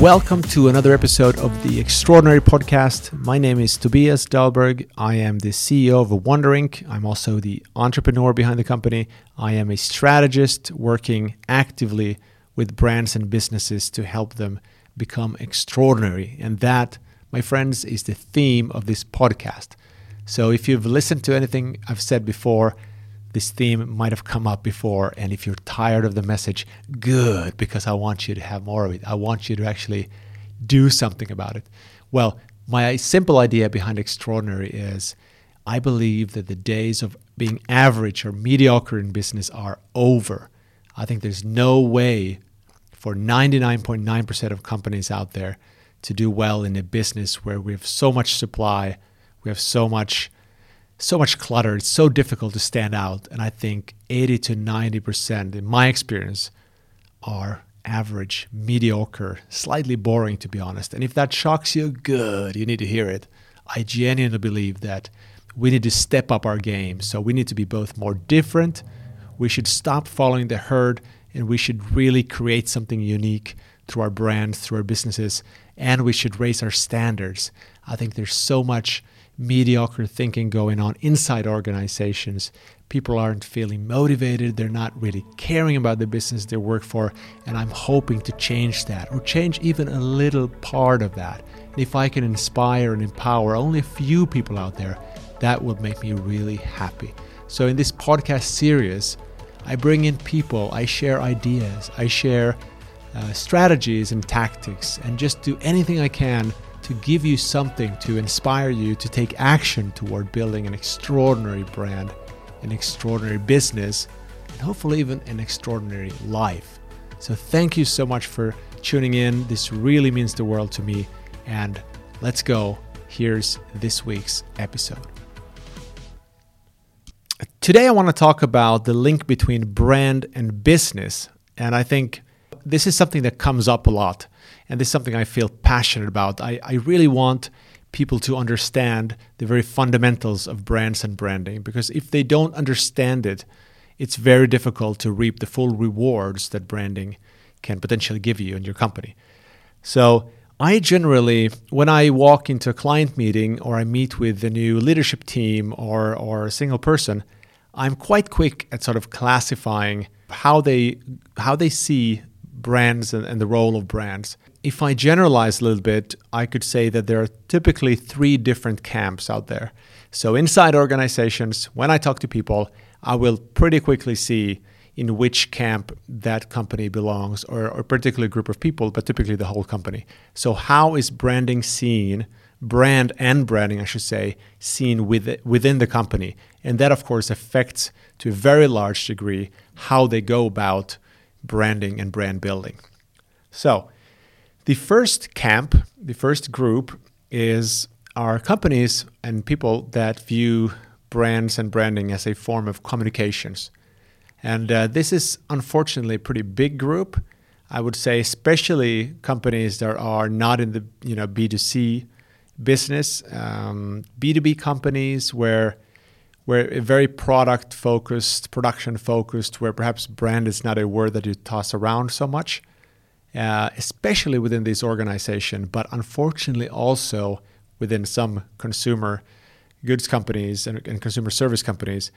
Welcome to another episode of the Extraordinary Podcast. My name is Tobias Dahlberg. I am the CEO of Wonder Inc. I'm also the entrepreneur behind the company. I am a strategist working actively with brands and businesses to help them become extraordinary. And that, my friends, is the theme of this podcast. So if you've listened to anything I've said before, this theme might have come up before. And if you're tired of the message, good, because I want you to have more of it. I want you to actually do something about it. Well, my simple idea behind extraordinary is I believe that the days of being average or mediocre in business are over. I think there's no way for 99.9% of companies out there to do well in a business where we have so much supply, we have so much so much clutter. It's so difficult to stand out. And I think 80 to 90%, in my experience, are average, mediocre, slightly boring, to be honest. And if that shocks you, good, you need to hear it. I genuinely believe that we need to step up our game. So we need to be both more different, we should stop following the herd, and we should really create something unique through our brands, through our businesses, and we should raise our standards. I think there's so much mediocre thinking going on inside organizations. People aren't feeling motivated, they're not really caring about the business they work for, and I'm hoping to change that or change even a little part of that. And if I can inspire and empower only a few people out there, that would make me really happy. So, in this podcast series, I bring in people, I share ideas, I share uh, strategies and tactics, and just do anything I can to give you something to inspire you to take action toward building an extraordinary brand, an extraordinary business, and hopefully even an extraordinary life. So, thank you so much for tuning in. This really means the world to me. And let's go. Here's this week's episode. Today, I want to talk about the link between brand and business. And I think this is something that comes up a lot and this is something I feel passionate about. I, I really want people to understand the very fundamentals of brands and branding because if they don't understand it, it's very difficult to reap the full rewards that branding can potentially give you and your company. So, I generally, when I walk into a client meeting or I meet with a new leadership team or, or a single person, I'm quite quick at sort of classifying how they how they see brands and, and the role of brands. If I generalize a little bit, I could say that there are typically three different camps out there. So, inside organizations, when I talk to people, I will pretty quickly see in which camp that company belongs or, or a particular group of people, but typically the whole company. So, how is branding seen? Brand and branding, I should say, seen with, within the company. And that, of course, affects to a very large degree how they go about branding and brand building. So, the first camp, the first group, is our companies and people that view brands and branding as a form of communications. And uh, this is unfortunately a pretty big group. I would say, especially companies that are not in the you know B2C business, um, B2B companies where where very product focused, production focused, where perhaps brand is not a word that you toss around so much, uh, especially within this organization, but unfortunately also within some consumer goods companies and, and consumer service companies,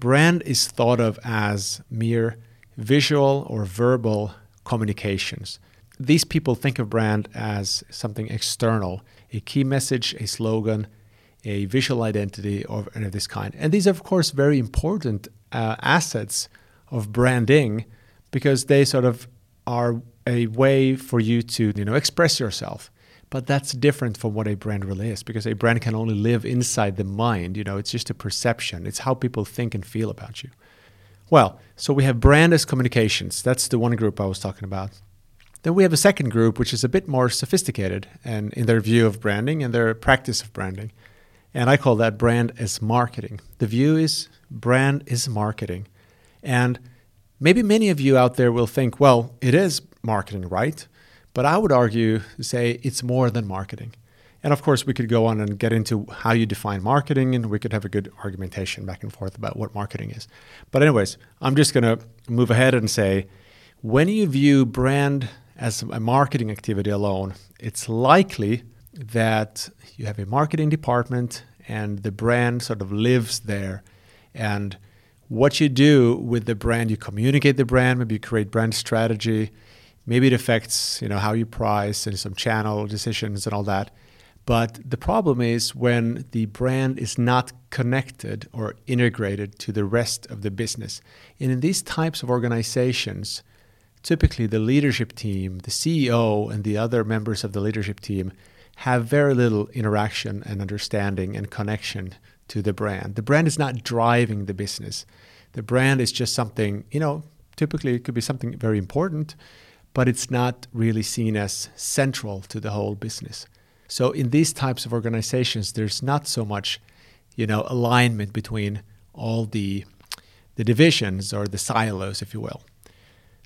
brand is thought of as mere visual or verbal communications. These people think of brand as something external, a key message, a slogan, a visual identity of, of this kind. And these are, of course, very important uh, assets of branding because they sort of are a way for you to you know express yourself. But that's different from what a brand really is because a brand can only live inside the mind you know it's just a perception. It's how people think and feel about you. Well so we have brand as communications. That's the one group i was talking about. Then we have a second group which is a bit more sophisticated and in their view of branding and their practice of branding and I call that brand as marketing. The view is brand is marketing. And maybe many of you out there will think, well, it is marketing, right? But I would argue, say, it's more than marketing. And of course, we could go on and get into how you define marketing, and we could have a good argumentation back and forth about what marketing is. But, anyways, I'm just going to move ahead and say when you view brand as a marketing activity alone, it's likely that you have a marketing department and the brand sort of lives there. And what you do with the brand, you communicate the brand, maybe you create brand strategy, maybe it affects you know how you price and some channel decisions and all that. But the problem is when the brand is not connected or integrated to the rest of the business. And in these types of organizations, typically the leadership team, the CEO, and the other members of the leadership team have very little interaction and understanding and connection to the brand. The brand is not driving the business. The brand is just something, you know, typically it could be something very important, but it's not really seen as central to the whole business. So in these types of organizations, there's not so much, you know, alignment between all the the divisions or the silos, if you will.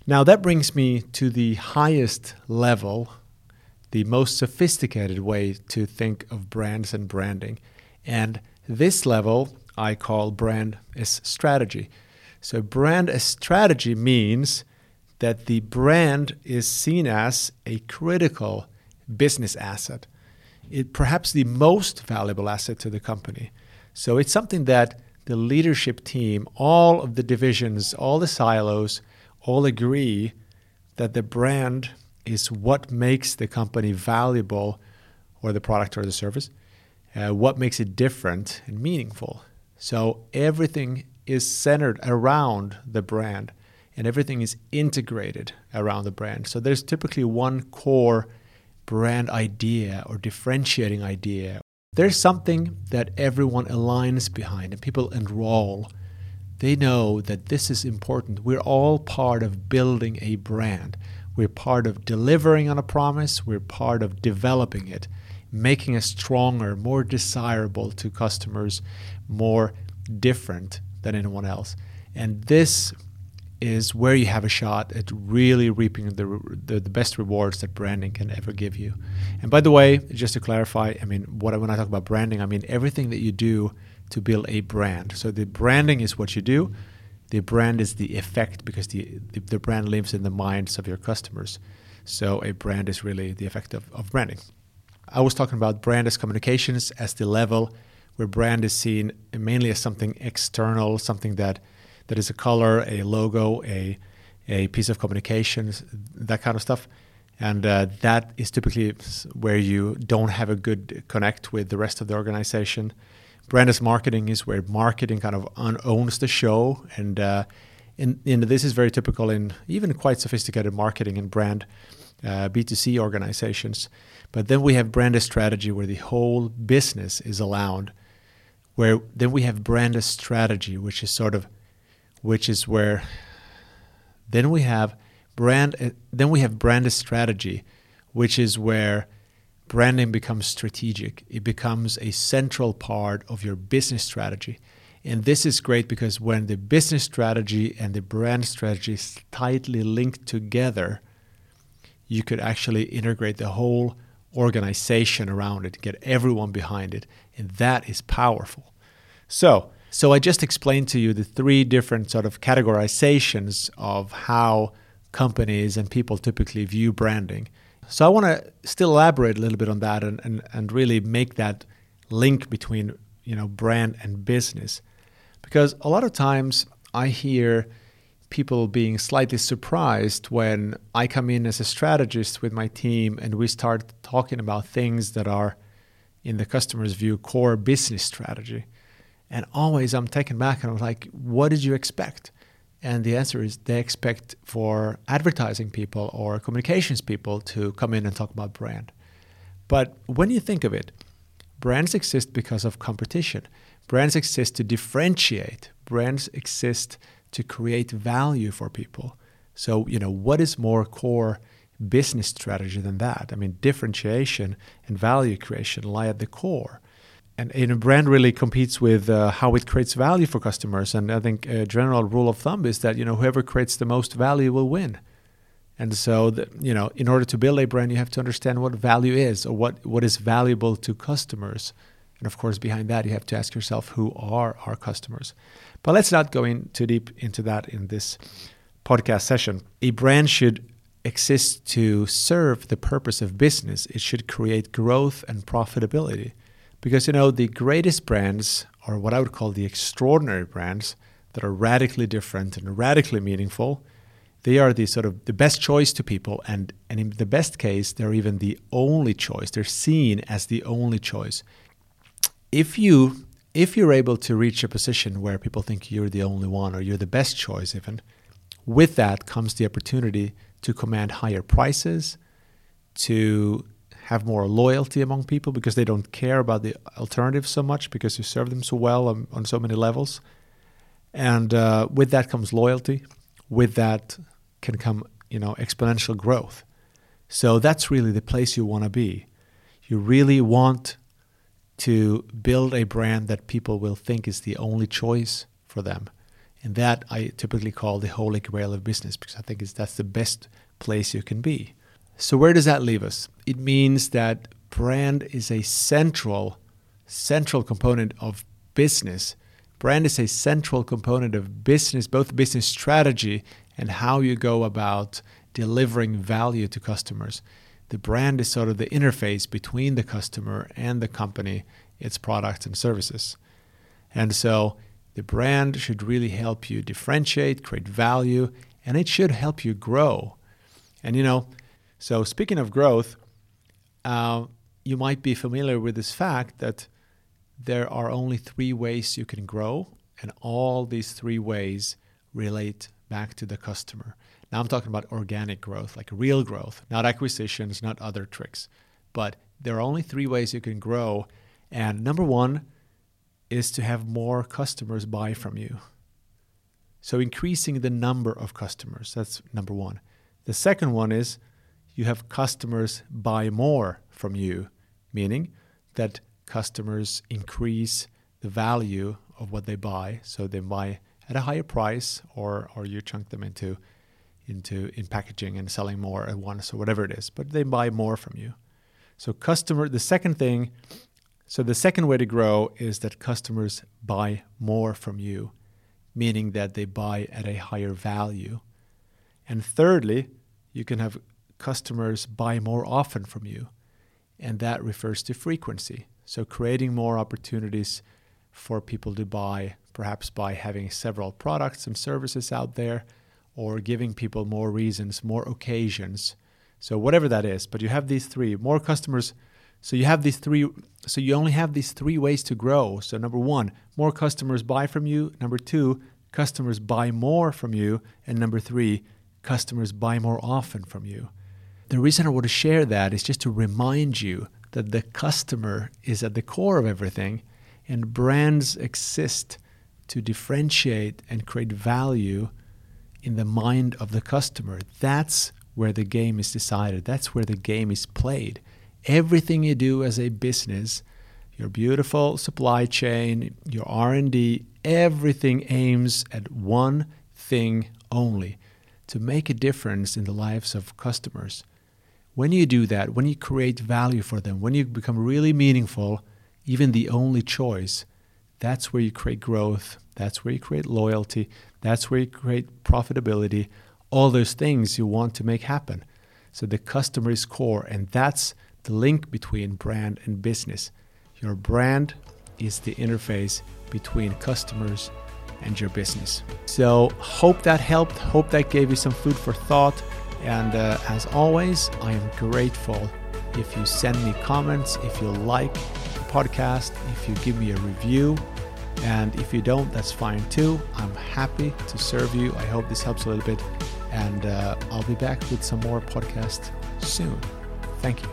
Now that brings me to the highest level the most sophisticated way to think of brands and branding. And this level I call brand as strategy. So, brand as strategy means that the brand is seen as a critical business asset, it, perhaps the most valuable asset to the company. So, it's something that the leadership team, all of the divisions, all the silos, all agree that the brand is what makes the company valuable or the product or the service, uh, what makes it different and meaningful. So everything is centered around the brand and everything is integrated around the brand. So there's typically one core brand idea or differentiating idea. There's something that everyone aligns behind and people enroll. They know that this is important. We're all part of building a brand. We're part of delivering on a promise, we're part of developing it, making it stronger, more desirable to customers, more different than anyone else. And this is where you have a shot at really reaping the, the, the, best rewards that branding can ever give you. And by the way, just to clarify, I mean, what when I talk about branding, I mean everything that you do to build a brand. So the branding is what you do, the brand is the effect because the, the, the, brand lives in the minds of your customers. So a brand is really the effect of, of branding. I was talking about brand as communications as the level where brand is seen mainly as something external, something that that is a color, a logo, a a piece of communications, that kind of stuff. And uh, that is typically where you don't have a good connect with the rest of the organization brand as marketing is where marketing kind of owns the show and uh, in, this is very typical in even quite sophisticated marketing and brand uh, b2c organizations. But then we have brand as strategy where the whole business is allowed where then we have brand as strategy which is sort of which is where then we have brand uh, then we have brand strategy which is where branding becomes strategic. It becomes a central part of your business strategy. And this is great because when the business strategy and the brand strategy is tightly linked together, you could actually integrate the whole organization around it, get everyone behind it, and that is powerful. So, so I just explained to you the three different sort of categorizations of how companies and people typically view branding. So I want to still elaborate a little bit on that and, and, and really make that link between you know brand and business. Because a lot of times I hear people being slightly surprised when I come in as a strategist with my team and we start talking about things that are in the customer's view core business strategy. And always I'm taken back and I'm like, what did you expect? And the answer is they expect for advertising people or communications people to come in and talk about brand. But when you think of it, brands exist because of competition. Brands exist to differentiate. Brands exist to create value for people. So, you know, what is more core business strategy than that? I mean, differentiation and value creation lie at the core and, and a brand really competes with uh, how it creates value for customers. And I think a general rule of thumb is that you know whoever creates the most value will win. And so, the, you know, in order to build a brand, you have to understand what value is or what, what is valuable to customers. And of course, behind that, you have to ask yourself who are our customers. But let's not go in too deep into that in this podcast session. A brand should exist to serve the purpose of business. It should create growth and profitability. Because, you know, the greatest brands, or what I would call the extraordinary brands, that are radically different and radically meaningful, they are the sort of the best choice to people and and in the best case they're even the only choice. They're seen as the only choice. If you if you're able to reach a position where people think you're the only one or you're the best choice even with that comes the opportunity to command higher prices to have more loyalty among people because they don't care about the alternatives so much because you serve them so well on, on so many levels. And uh, with that comes loyalty. With that can come you know exponential growth. So that's really the place you want to be. You really want to build a brand that people will think is the only choice for them. And that i typically call the holy grail of business because i think it's, that's the best place you can be so where does that leave us it means that brand is a central central component of business brand is a central component of business both business strategy and how you go about delivering value to customers. The brand is sort of the interface between the customer and the company, its products and services. And so the brand should really help you differentiate, create value, and it should help you grow. And you know, so speaking of growth, uh, you might be familiar with this fact that there are only three ways you can grow, and all these three ways relate back to the customer. Now I'm talking about organic growth, like real growth, not acquisitions, not other tricks. But there are only three ways you can grow. And number one is to have more customers buy from you. So increasing the number of customers, that's number one. The second one is you have customers buy more from you, meaning that customers increase the value of what they buy. So they buy at a higher price or or you chunk them into into in packaging and selling more at once or whatever it is but they buy more from you so customer the second thing so the second way to grow is that customers buy more from you meaning that they buy at a higher value and thirdly you can have customers buy more often from you and that refers to frequency so creating more opportunities for people to buy perhaps by having several products and services out there or giving people more reasons, more occasions. So whatever that is, but you have these three more customers. So you have these three so you only have these three ways to grow. So number 1, more customers buy from you. Number 2, customers buy more from you, and number 3, customers buy more often from you. The reason I want to share that is just to remind you that the customer is at the core of everything and brands exist to differentiate and create value in the mind of the customer. That's where the game is decided. That's where the game is played. Everything you do as a business, your beautiful supply chain, your R&D, everything aims at one thing only, to make a difference in the lives of customers. When you do that, when you create value for them, when you become really meaningful, even the only choice, that's where you create growth. That's where you create loyalty. That's where you create profitability. All those things you want to make happen. So the customer is core, and that's the link between brand and business. Your brand is the interface between customers and your business. So, hope that helped. Hope that gave you some food for thought. And uh, as always, I am grateful if you send me comments, if you like the podcast, if you give me a review. And if you don't, that's fine too. I'm happy to serve you. I hope this helps a little bit. And uh, I'll be back with some more podcasts soon. Thank you.